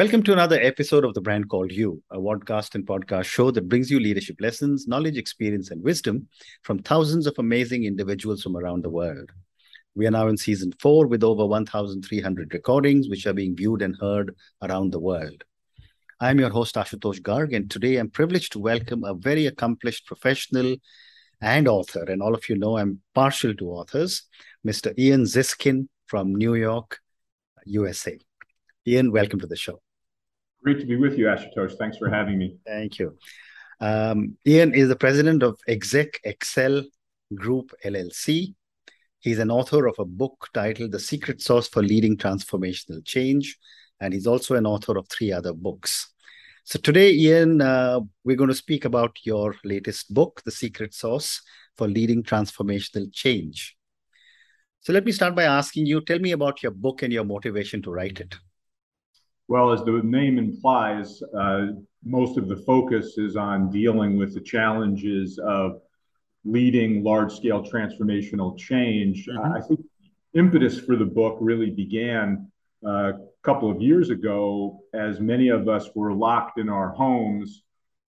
Welcome to another episode of The Brand Called You, a podcast and podcast show that brings you leadership lessons, knowledge, experience, and wisdom from thousands of amazing individuals from around the world. We are now in season four with over 1,300 recordings, which are being viewed and heard around the world. I'm your host, Ashutosh Garg, and today I'm privileged to welcome a very accomplished professional and author. And all of you know I'm partial to authors, Mr. Ian Ziskin from New York, USA. Ian, welcome to the show. Great to be with you, Ashutosh. Thanks for having me. Thank you. Um, Ian is the president of Exec Excel Group LLC. He's an author of a book titled The Secret Sauce for Leading Transformational Change, and he's also an author of three other books. So today, Ian, uh, we're going to speak about your latest book, The Secret Sauce for Leading Transformational Change. So let me start by asking you, tell me about your book and your motivation to write it. Well, as the name implies, uh, most of the focus is on dealing with the challenges of leading large scale transformational change. Mm-hmm. I think impetus for the book really began uh, a couple of years ago as many of us were locked in our homes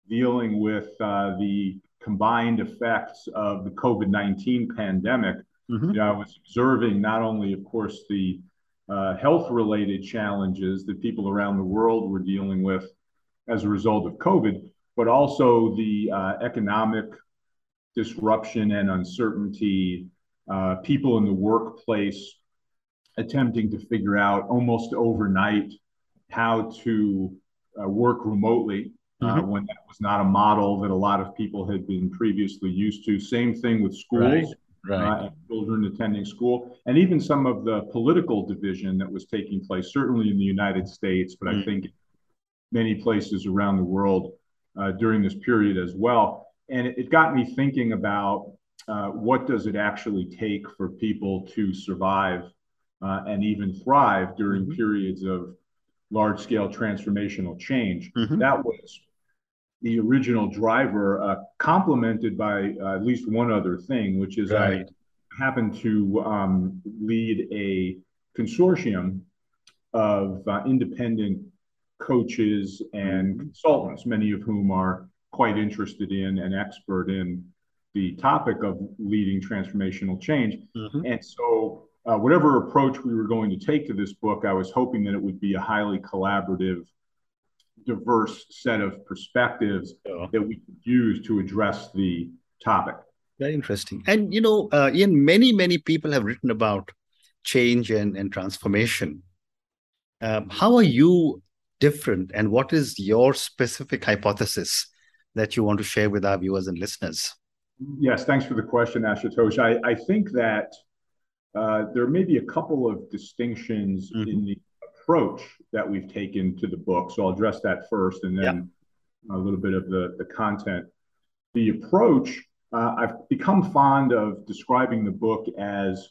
dealing with uh, the combined effects of the COVID 19 pandemic. Mm-hmm. You know, I was observing not only, of course, the uh, health related challenges that people around the world were dealing with as a result of COVID, but also the uh, economic disruption and uncertainty, uh, people in the workplace attempting to figure out almost overnight how to uh, work remotely. Uh, mm-hmm. when that was not a model that a lot of people had been previously used to. Same thing with schools. Right right. uh, children attending school, and even some of the political division that was taking place, certainly in the United States, but mm. I think many places around the world uh, during this period as well. And it, it got me thinking about uh, what does it actually take for people to survive uh, and even thrive during mm-hmm. periods of large scale transformational change. Mm-hmm. That was the original driver, uh, complemented by uh, at least one other thing, which is right. I happen to um, lead a consortium of uh, independent coaches and mm-hmm. consultants, many of whom are quite interested in and expert in the topic of leading transformational change. Mm-hmm. And so, uh, whatever approach we were going to take to this book, I was hoping that it would be a highly collaborative diverse set of perspectives yeah. that we could use to address the topic. Very interesting. And, you know, uh, Ian, many, many people have written about change and, and transformation. Um, how are you different, and what is your specific hypothesis that you want to share with our viewers and listeners? Yes, thanks for the question, Ashutosh. I, I think that uh, there may be a couple of distinctions mm-hmm. in the approach that we've taken to the book. So I'll address that first and then yeah. a little bit of the, the content. The approach, uh, I've become fond of describing the book as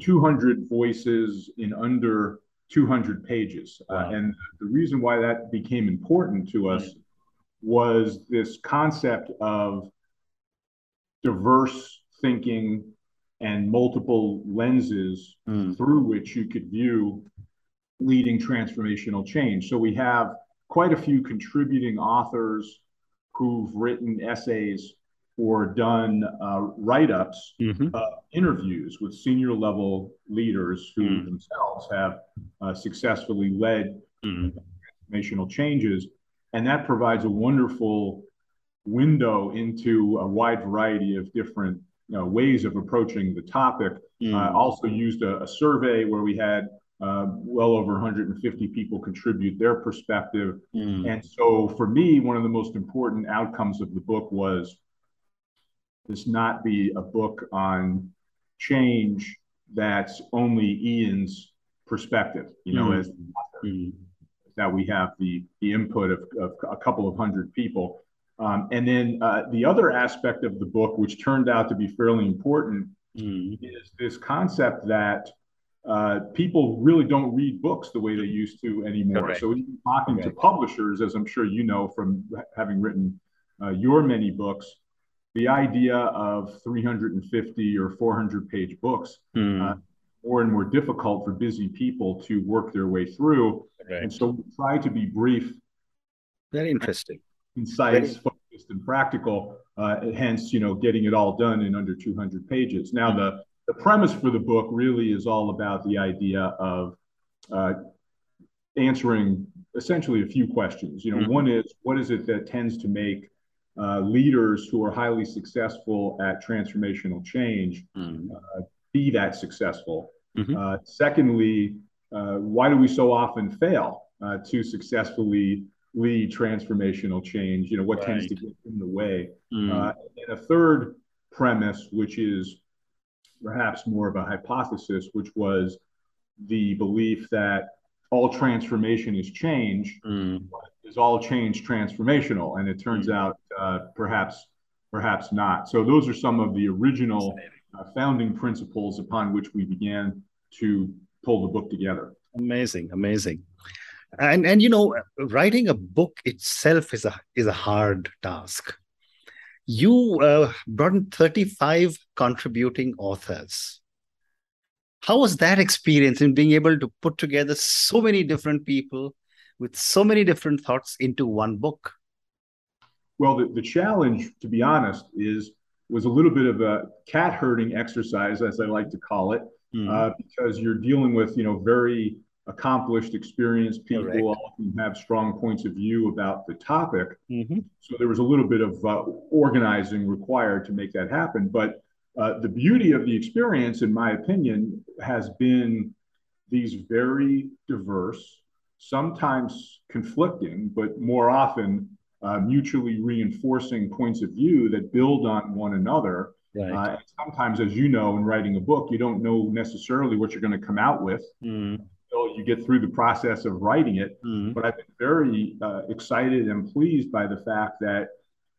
200 voices in under 200 pages. Uh, wow. Uh, and the reason why that became important to us was this concept of diverse thinking and multiple lenses mm. through which you could view leading transformational change. So we have quite a few contributing authors who've written essays or done uh, write ups, mm-hmm. uh, interviews with senior level leaders who mm-hmm. themselves have uh, successfully led mm-hmm. transformational changes. And that provides a wonderful window into a wide variety of different you know, ways of approaching the topic. Mm. Uh, also used a, a, survey where we had uh, well over 150 people contribute their perspective. Mm. And so for me, one of the most important outcomes of the book was this not be a book on change that's only Ian's perspective, you know, mm. as mm. that we have the, the input of, of a couple of hundred people. Um, and then uh, the other aspect of the book, which turned out to be fairly important, mm. is this concept that uh, people really don't read books the way they used to anymore. Correct. So, talking to publishers, as I'm sure you know from having written uh, your many books, the idea of 350 or 400 page books mm. uh, more and more difficult for busy people to work their way through. And so we try to be brief. Very interesting. Concise, Very... focused, and practical. Uh, hence, you know, getting it all done in under 200 pages. Now, mm-hmm. the the premise for the book really is all about the idea of uh, answering essentially a few questions. You know, mm-hmm. one is what is it that tends to make uh, leaders who are highly successful at transformational change mm-hmm. uh, be that successful? Mm-hmm. Uh, secondly, uh, why do we so often fail uh, to successfully lead transformational change? You know, what right. tends to get in the way? Mm. and a third premise, which is perhaps more of a hypothesis, which was the belief that all transformation is change, mm. is all change transformational, and it turns mm. out uh, perhaps perhaps not. So those are some of the original uh, founding principles upon which we began to pull the book together. Amazing, amazing. And and you know, writing a book itself is a is a hard task. You uh, brought in 35 contributing authors. How was that experience in being able to put together so many different people with so many different thoughts into one book? Well, the, the challenge, to be honest, is was a little bit of a cat herding exercise, as I like to call it, mm-hmm. uh, because you're dealing with you know very accomplished, experienced people Correct. often have strong points of view about the topic. Mm-hmm. So there was a little bit of uh, organizing required to make that happen. But uh, the beauty of the experience, in my opinion, has been these very diverse, sometimes conflicting, but more often uh, mutually reinforcing points of view that build on one another. Right. Uh, sometimes, as you know, in writing a book, you don't know necessarily what you're going to come out with. Mm you get through the process of writing it. Mm-hmm. But I've been very uh, excited and pleased by the fact that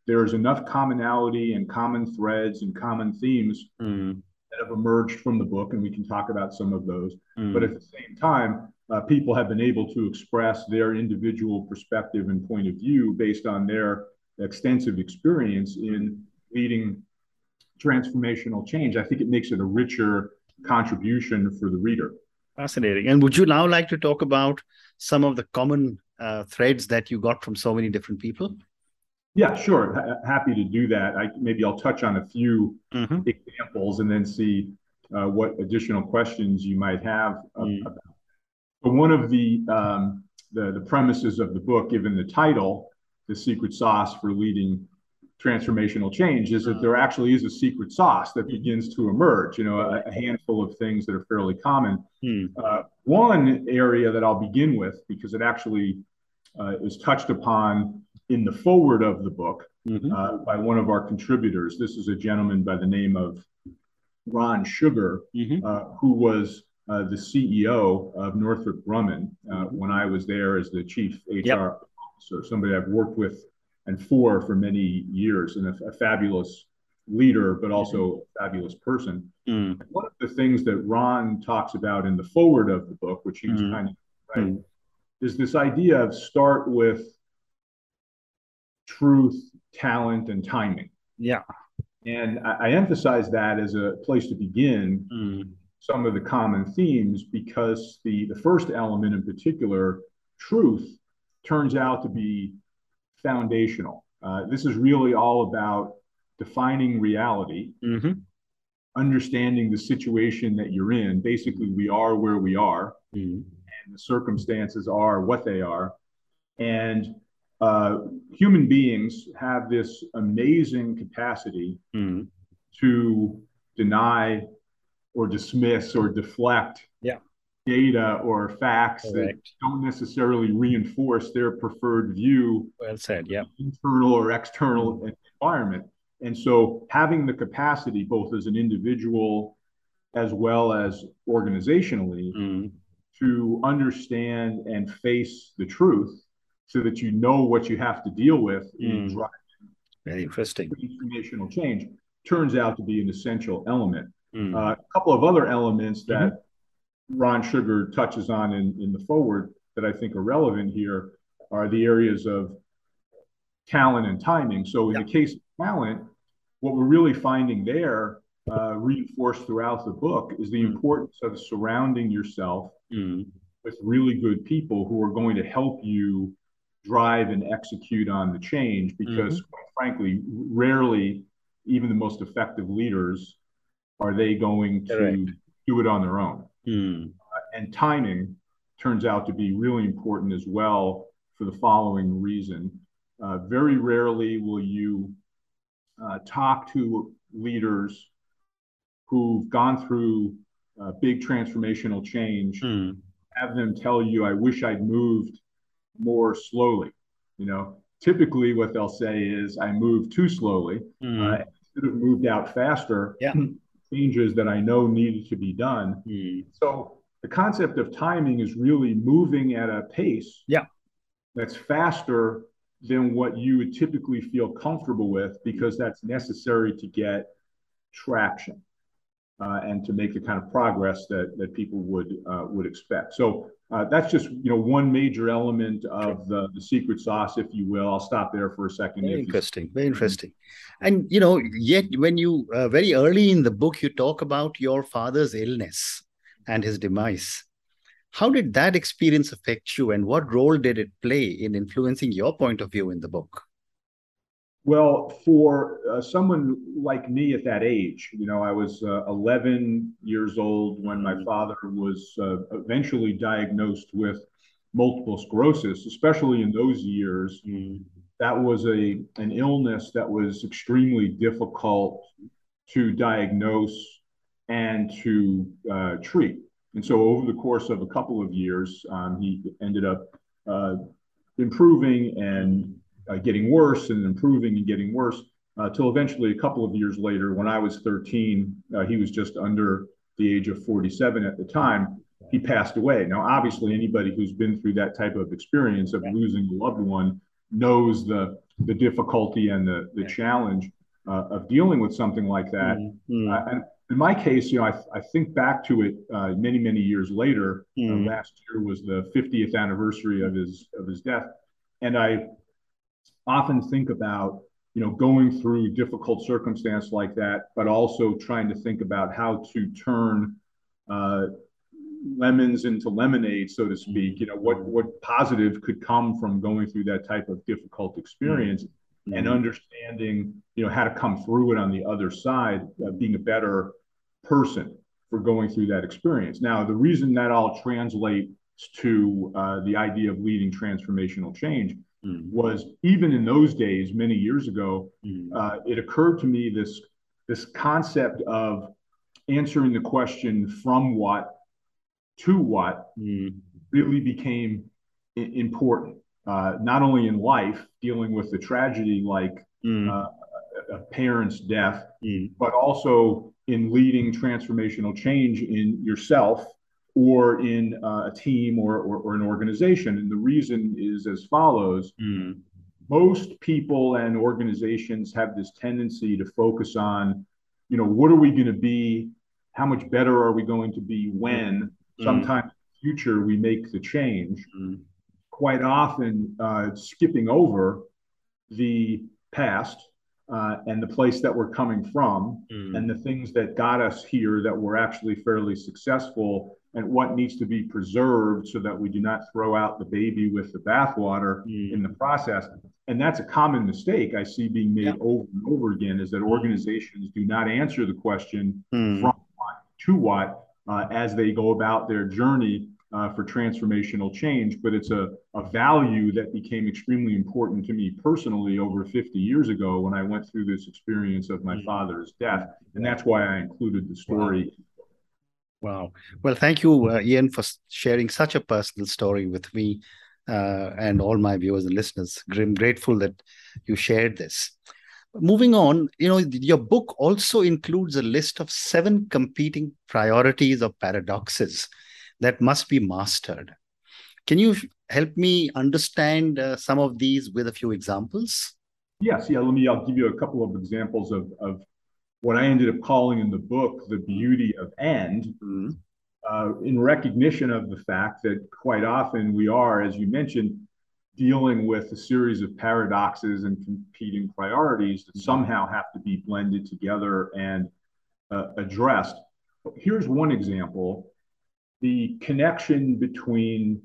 there is enough commonality and common threads and common themes mm-hmm. that have emerged from the book, and we can talk about some of those. Mm-hmm. But at the same time, uh, people have been able to express their individual perspective and point of view based on their extensive experience in leading transformational change. I think it makes it a richer contribution for the reader. Fascinating. And would you now like to talk about some of the common uh, threads that you got from so many different people? Yeah, sure. H- happy to do that. I, maybe I'll touch on a few mm-hmm. examples and then see uh, what additional questions you might have mm. about. But one of the, um, the the premises of the book, given the title, "The Secret Sauce for Leading transformational change is that there actually is a secret sauce that begins to emerge, you know, a, a handful of things that are fairly common. Hmm. Uh, one area that I'll begin with, because it actually uh, is touched upon in the foreword of the book mm-hmm. uh, by one of our contributors. This is a gentleman by the name of Ron Sugar, mm-hmm. Uh, who was uh, the CEO of Northrop Grumman uh, when I was there as the chief HR yep. officer, somebody I've worked with and for for many years, and a, a fabulous leader, but also mm-hmm. a fabulous person. Mm. One of the things that Ron talks about in the foreword of the book, which he's mm. kind of right, mm. is this idea of start with truth, talent, and timing. Yeah. And I, I emphasize that as a place to begin mm. some of the common themes because the, the first element in particular, truth, turns out to be foundational. Uh, this is really all about defining reality, mm-hmm. understanding the situation that you're in. Basically, we are where we are, mm-hmm. and the circumstances are what they are. And uh, human beings have this amazing capacity mm-hmm. to deny or dismiss or deflect data or facts Correct. that don't necessarily reinforce their preferred view. Well said, yeah. Internal or external mm-hmm. environment. And so having the capacity, both as an individual as well as organizationally, mm. to understand and face the truth so that you know what you have to deal with mm. in driving very interesting transformational change turns out to be an essential element. Mm. Uh, a couple of other elements that mm-hmm Ron Sugar touches on in, in the foreword that I think are relevant here are the areas of talent and timing. So in yeah. the case of talent, what we're really finding there uh, reinforced throughout the book is the mm. importance of surrounding yourself mm. with really good people who are going to help you drive and execute on the change because mm-hmm. frankly rarely even the most effective leaders are they going to. Do it on their own mm. uh, and timing turns out to be really important as well for the following reason uh, very rarely will you uh, talk to leaders who've gone through a big transformational change, mm. have them tell you, I wish I'd moved more slowly. You know, typically what they'll say is, I moved too slowly. Mm. Uh, should have moved out faster. Yeah. Changes that I know needed to be done. Mm. So the concept of timing is really moving at a pace yeah. that's faster than what you would typically feel comfortable with because that's necessary to get traction uh, and to make the kind of progress that that people would uh, would expect. So uh, that's just you know one major element of the, the secret sauce, if you will. I'll stop there for a second. Very interesting, very interesting. And you know, yet when you uh, very early in the book you talk about your father's illness and his demise. How did that experience affect you, and what role did it play in influencing your point of view in the book? Well, for uh, someone like me at that age, you know, I was uh, 11 years old when my mm-hmm. father was uh, eventually diagnosed with multiple sclerosis, especially in those years. Mm. That was a an illness that was extremely difficult to diagnose and to uh, treat. And so over the course of a couple of years, um, he ended up uh, improving and uh, getting worse and improving and getting worse until uh, eventually a couple of years later, when I was 13, uh, he was just under the age of 47 at the time. He passed away. Now, obviously, anybody who's been through that type of experience of losing a loved one knows the the difficulty and the the challenge uh, of dealing with something like that. Mm-hmm. Uh, and in my case, you know, I, I think back to it uh, many, many years later. Uh, mm. Uh, last year was the 50th anniversary of his of his death, and I often think about you know going through difficult circumstance like that, but also trying to think about how to turn uh, lemons into lemonade, so to speak. You know, what what positive could come from going through that type of difficult experience. Mm mm-hmm. and understanding you know how to come through it on the other side uh, being a better person for going through that experience now the reason that all translates to uh, the idea of leading transformational change mm-hmm. was even in those days many years ago mm-hmm. uh, it occurred to me this this concept of answering the question from what to what mm-hmm. really became important uh, not only in life, dealing with the tragedy like mm. uh, a parent's death, mm. but also in leading transformational change in yourself or in uh, a team or, or, or, an organization. And the reason is as follows. Mm. Most people and organizations have this tendency to focus on, you know, what are we going to be? How much better are we going to be when mm. sometime in the future we make the change? Mm quite often uh, skipping over the past uh, and the place that we're coming from mm. and the things that got us here that were actually fairly successful and what needs to be preserved so that we do not throw out the baby with the bathwater mm. in the process. And that's a common mistake I see being made yeah. over and over again is that organizations do not answer the question mm. from what to what uh, as they go about their journey uh, for transformational change, but it's a, a value that became extremely important to me personally over 50 years ago when I went through this experience of my mm. father's death. And that's why I included the story. Wow. Wow. Well, thank you, uh, Ian, for sharing such a personal story with me uh, and all my viewers and listeners. I'm grateful that you shared this. Moving on, you know, your book also includes a list of seven competing priorities or paradoxes that must be mastered. Can you help me understand uh, some of these with a few examples? Yes, yeah. Let me. I'll give you a couple of examples of of what I ended up calling in the book the beauty of end, mm-hmm. uh, in recognition of the fact that quite often we are, as you mentioned, dealing with a series of paradoxes and competing priorities that mm-hmm. somehow have to be blended together and uh, addressed. Here's one example the connection between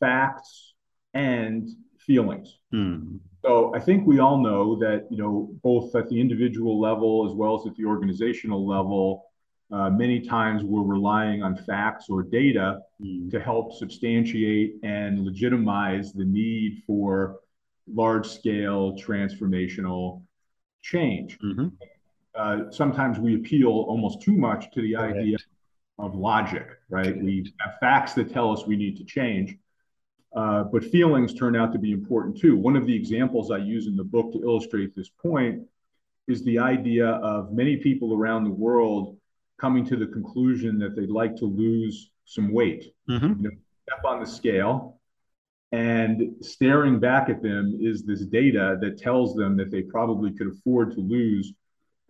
facts and feelings. Mm. So I think we all know that, you know, both at the individual level as well as at the organizational level, uh, many times we're relying on facts or data mm. to help substantiate and legitimize the need for large scale transformational change. Mm-hmm. Uh, sometimes we appeal almost too much to the Correct. idea of logic, right? We have facts that tell us we need to change. Uh, but feelings turn out to be important too. One of the examples I use in the book to illustrate this point is the idea of many people around the world coming to the conclusion that they'd like to lose some weight. Mm-hmm. You know, step on the scale, and staring back at them is this data that tells them that they probably could afford to lose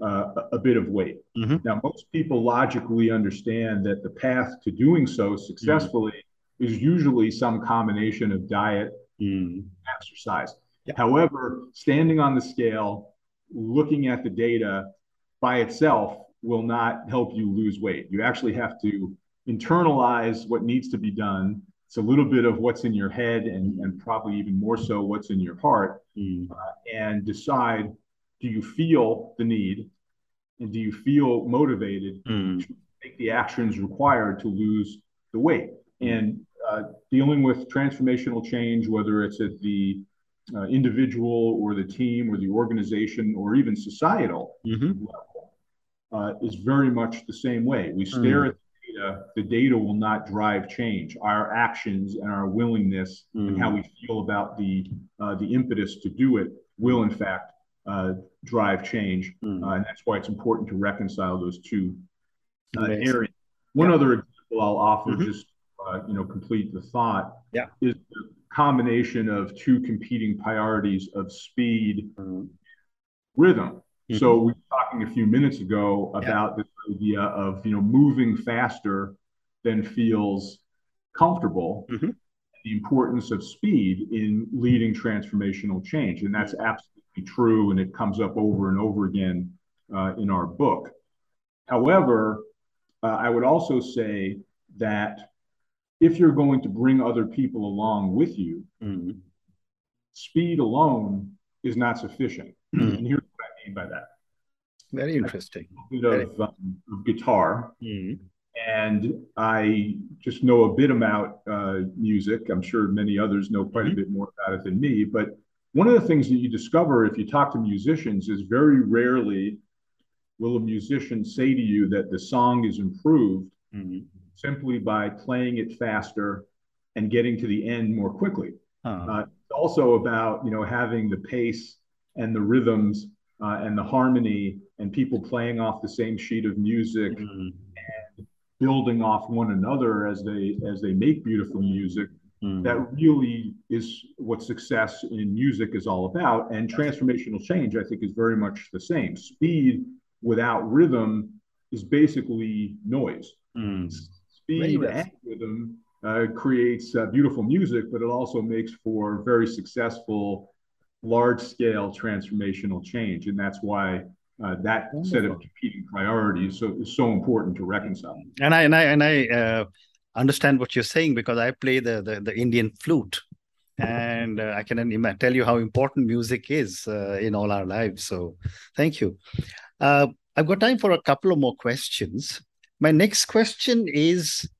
uh, a bit of weight. Mm-hmm. Now, most people logically understand that the path to doing so successfully mm-hmm. Is usually some combination of diet and exercise. However, standing on the scale, looking at the data by itself will not help you lose weight. You actually have to internalize what needs to be done. It's a little bit of what's in your head and, and probably even more so what's in your heart, mm. uh, and decide do you feel the need and do you feel motivated mm. to take the actions required to lose the weight? And uh, dealing with transformational change, whether it's at the uh, individual or the team or the organization or even societal mm-hmm. level, uh, is very much the same way. We stare mm. at the data, the data will not drive change. Our actions and our willingness mm. and how we feel about the uh, the impetus to do it will, in fact, uh, drive change, mm. and that's why it's important to reconcile those two uh, areas. One yeah. other example I'll offer, mm-hmm. just uh, you know, complete the thought, yeah. is the combination of two competing priorities of speed, mm-hmm. rhythm. Mm-hmm. So we were talking a few minutes ago about yeah. this idea of you know moving faster than feels comfortable. Mm-hmm. The importance of speed in leading transformational change, and that's absolutely true, and it comes up over and over again uh, in our book. However, uh, I would also say that if you're going to bring other people along with you, mm-hmm. speed alone is not sufficient. Mm-hmm. And here's what I mean by that. Very interesting. A bit of, um, of guitar. Mm-hmm. And I just know a bit about uh, music. I'm sure many others know quite a Mm-hmm. bit more about it than me. But one of the things that you discover if you talk to musicians is very rarely will a musician say to you that the song is improved mm-hmm. Simply by playing it faster and getting to the end more quickly. Uh-huh. Uh, also about you know having the pace and the rhythms uh, and the harmony and people playing off the same sheet of music mm-hmm. and building off one another as they as they make beautiful music Mm. That really is what success in music is all about. And transformational change, I think, is very much the same. Speed without rhythm is basically noise. Mm. Speed rhythm uh, creates uh, beautiful music, but it also makes for very successful, large scale transformational change. And that's why uh, that Wonderful. set of competing priorities so is so important to reconcile. And I and I and I uh, understand what you're saying because I play the the, the Indian flute, and uh, I can tell you how important music is uh, in all our lives. So, thank you. Uh, I've got time for a couple of more questions. My next question is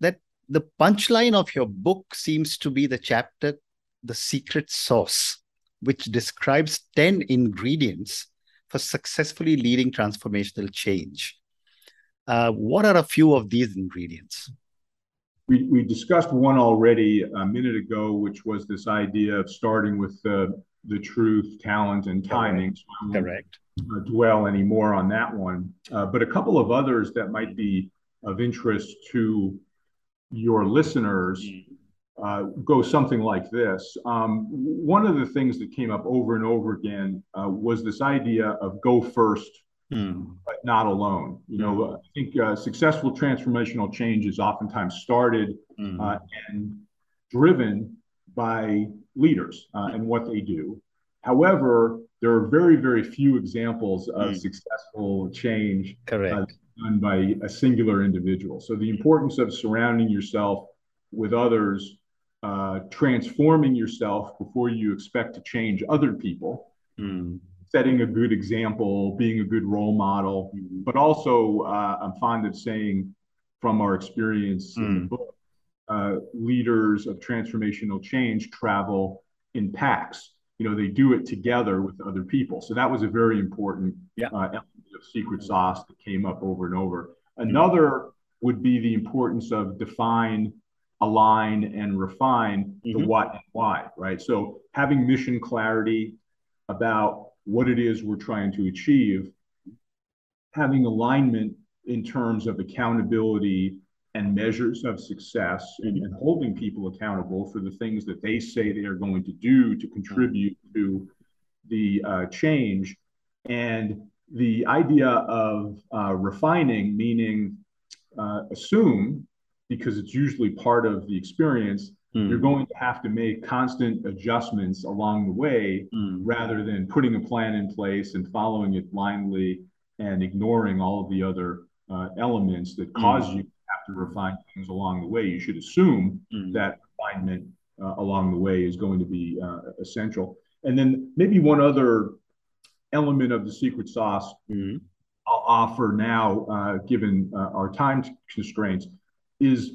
that the punchline of your book seems to be the chapter "The Secret Sauce," which describes ten ingredients for successfully leading transformational change. Uh, what are a few of these ingredients? we, we discussed one already a minute ago, which was this idea of starting with the, the truth, talent, and timing. Correct. So Correct. Uh, dwell any more on that one. Uh, but a couple of others that might be of interest to your listeners uh, go something like this. Um, one of the things that came up over and over again uh, was this idea of go first Mm. but not alone. You know, mm. I think uh, successful transformational change is oftentimes started mm. uh, and driven by leaders uh, and what they do. However, there are very, very few examples of mm. successful change uh, done by a singular individual. So the importance of surrounding yourself with others, uh, transforming yourself before you expect to change other people, mm. setting a good example, being a good role model, mm. but also uh, I'm fond of saying from our experience in the book, uh, leaders of transformational change travel in packs you know they do it together with other people so that was a very important yeah. uh, element of secret sauce that came up over and over another would be the importance of define align and refine mm-hmm. the what and why right so having mission clarity about what it is we're trying to achieve having alignment in terms of accountability and measures of success and, and, holding people accountable for the things that they say they are going to do to contribute to the uh, change. And the idea of uh, refining, meaning uh, assume, because it's usually part of the experience, mm. you're going to have to make constant adjustments along the way mm. rather than putting a plan in place and following it blindly and ignoring all of the other uh, elements that cause mm. you to refine things along the way. You should assume mm. that refinement uh, along the way is going to be uh, essential. And then maybe one other element of the secret sauce mm. I'll offer now, uh, given uh, our time constraints, is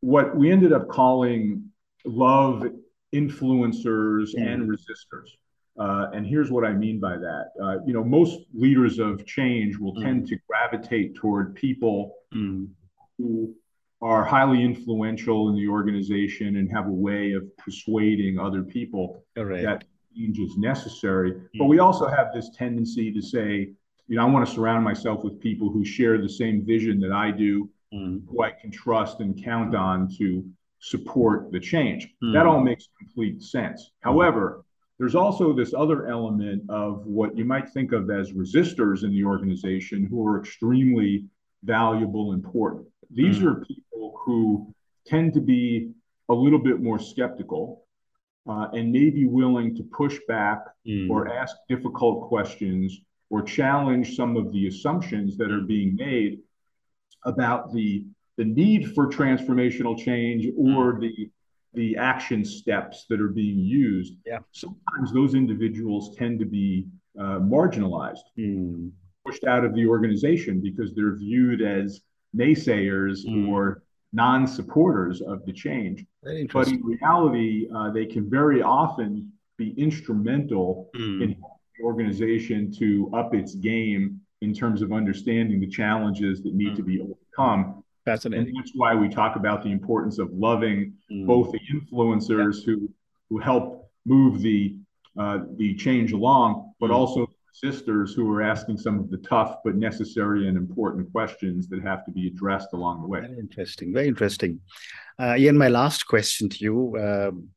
what we ended up calling love influencers mm. and resistors. Uh, and here's what I mean by that. Uh, you know, most leaders of change will mm. tend to gravitate toward people mm who are highly influential in the organization and have a way of persuading other people right. that change is necessary. Mm-hmm. But we also have this tendency to say, you know, I want to surround myself with people who share the same vision that I do, mm-hmm. who I can trust and count on to support the change. Mm-hmm. That all makes complete sense. However, there's also this other element of what you might think of as resistors in the organization who are extremely valuable, important. These mm. are people who tend to be a little bit more skeptical uh, and may be willing to push back mm. or ask difficult questions or challenge some of the assumptions that are being made about the the need for transformational change or mm. the the action steps that are being used. Yeah. Sometimes those individuals tend to be uh, marginalized, mm. Pushed out of the organization because they're viewed as naysayers mm. or non-supporters of the change. But in reality, uh, they can very often be instrumental mm. in the organization to up its game in terms of understanding the challenges that need mm. to be overcome. Fascinating. And that's why we talk about the importance of loving mm. both the influencers yeah. who who help move the uh, the change along, but mm. also sisters who are asking some of the tough but necessary and important questions that have to be addressed along the way. Very interesting. Very interesting. Uh, Ian, my last question to you. Um,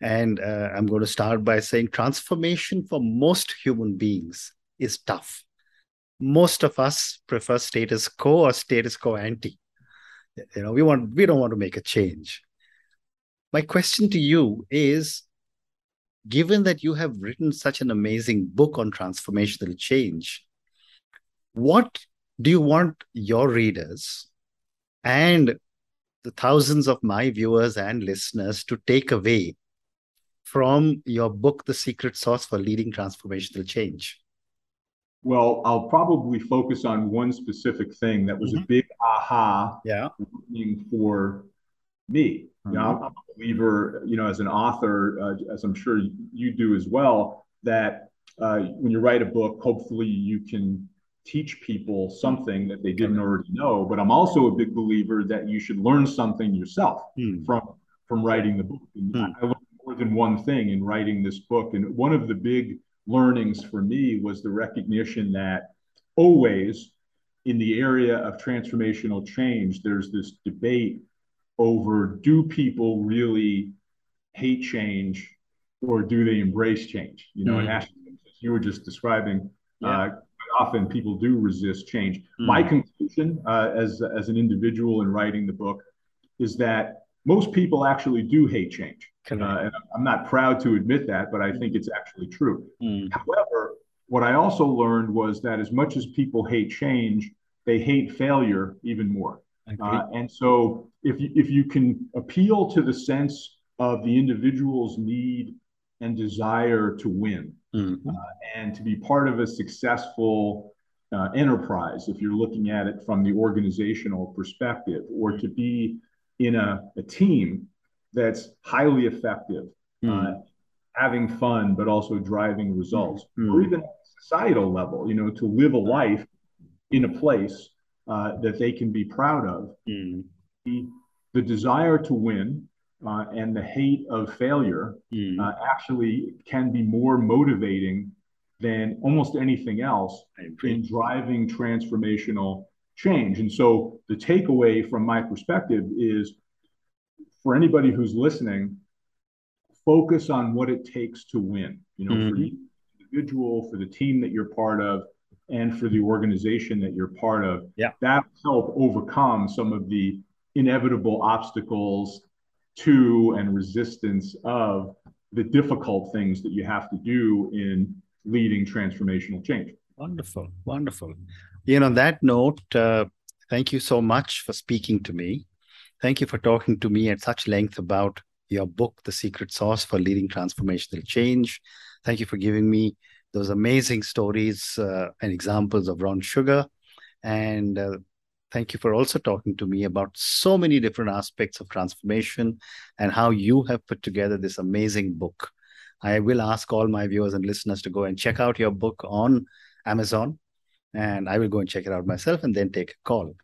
and uh, I'm going to start by saying transformation for most human beings is tough. Most of us prefer status quo or status quo ante. You know, we want we don't want to make a change. My question to you is given that you have written such an amazing book on transformational change, what do you want your readers and the thousands of my viewers and listeners to take away from your book, The Secret Sauce for Leading Transformational Change? Well, I'll probably focus on one specific thing that was mm-hmm. a big aha yeah. for me. Mm-hmm. You know, I'm a believer, you know, as an author, uh, as I'm sure you do as well, that uh, when you write a book, hopefully you can teach people something that they didn't already know. But I'm also a big believer that you should learn something yourself mm. from from writing the book. Mm. I learned more than one thing in writing this book, and one of the big learnings for me was the recognition that always in the area of transformational change, there's this debate over do people really hate change or do they embrace change? You know, mm-hmm. and you were just describing, yeah. uh, often people do resist change. Mm-hmm. My conclusion uh, as, as an individual in writing the book is that most people actually do hate change. Uh, and I'm not proud to admit that, but I think it's actually true. Mm. However, what I also learned was that as much as people hate change, they hate failure even more. Uh, and so if you, if you can appeal to the sense of the individual's need and desire to win mm-hmm. uh, and to be part of a successful uh, enterprise, if you're looking at it from the organizational perspective, or to be in a, a team that's highly effective, mm-hmm. having fun, but also driving results, mm-hmm. or even societal level, you know, to live a life in a place uh, that they can be proud of. Mm. The, the, desire to win uh, and the hate of failure mm. uh, actually can be more motivating than almost anything else in driving transformational change. And so the takeaway from my perspective is for anybody who's listening, focus on what it takes to win. You know, mm-hmm. for each individual, for the team that you're part of, and for the organization that you're part of. Yeah. That help overcome some of the inevitable obstacles to and resistance of the difficult things that you have to do in leading transformational change. Wonderful, wonderful. You know, on that note, uh, thank you so much for speaking to me. Thank you for talking to me at such length about your book, The Secret Sauce for Leading Transformational Change. Thank you for giving me those amazing stories uh, and examples of Ron Sugar. And uh, thank you for also talking to me about so many different aspects of transformation and how you have put together this amazing book. I will ask all my viewers and listeners to go and check out your book on Amazon. And I will go and check it out myself and then take a call.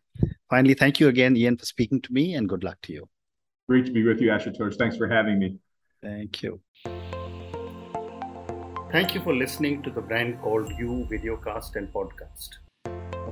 Finally, thank you again, Ian, for speaking to me and good luck to you. Great to be with you, Ashutosh. Thanks for having me. Thank you. Thank you for listening to the brand called You Videocast and Podcast,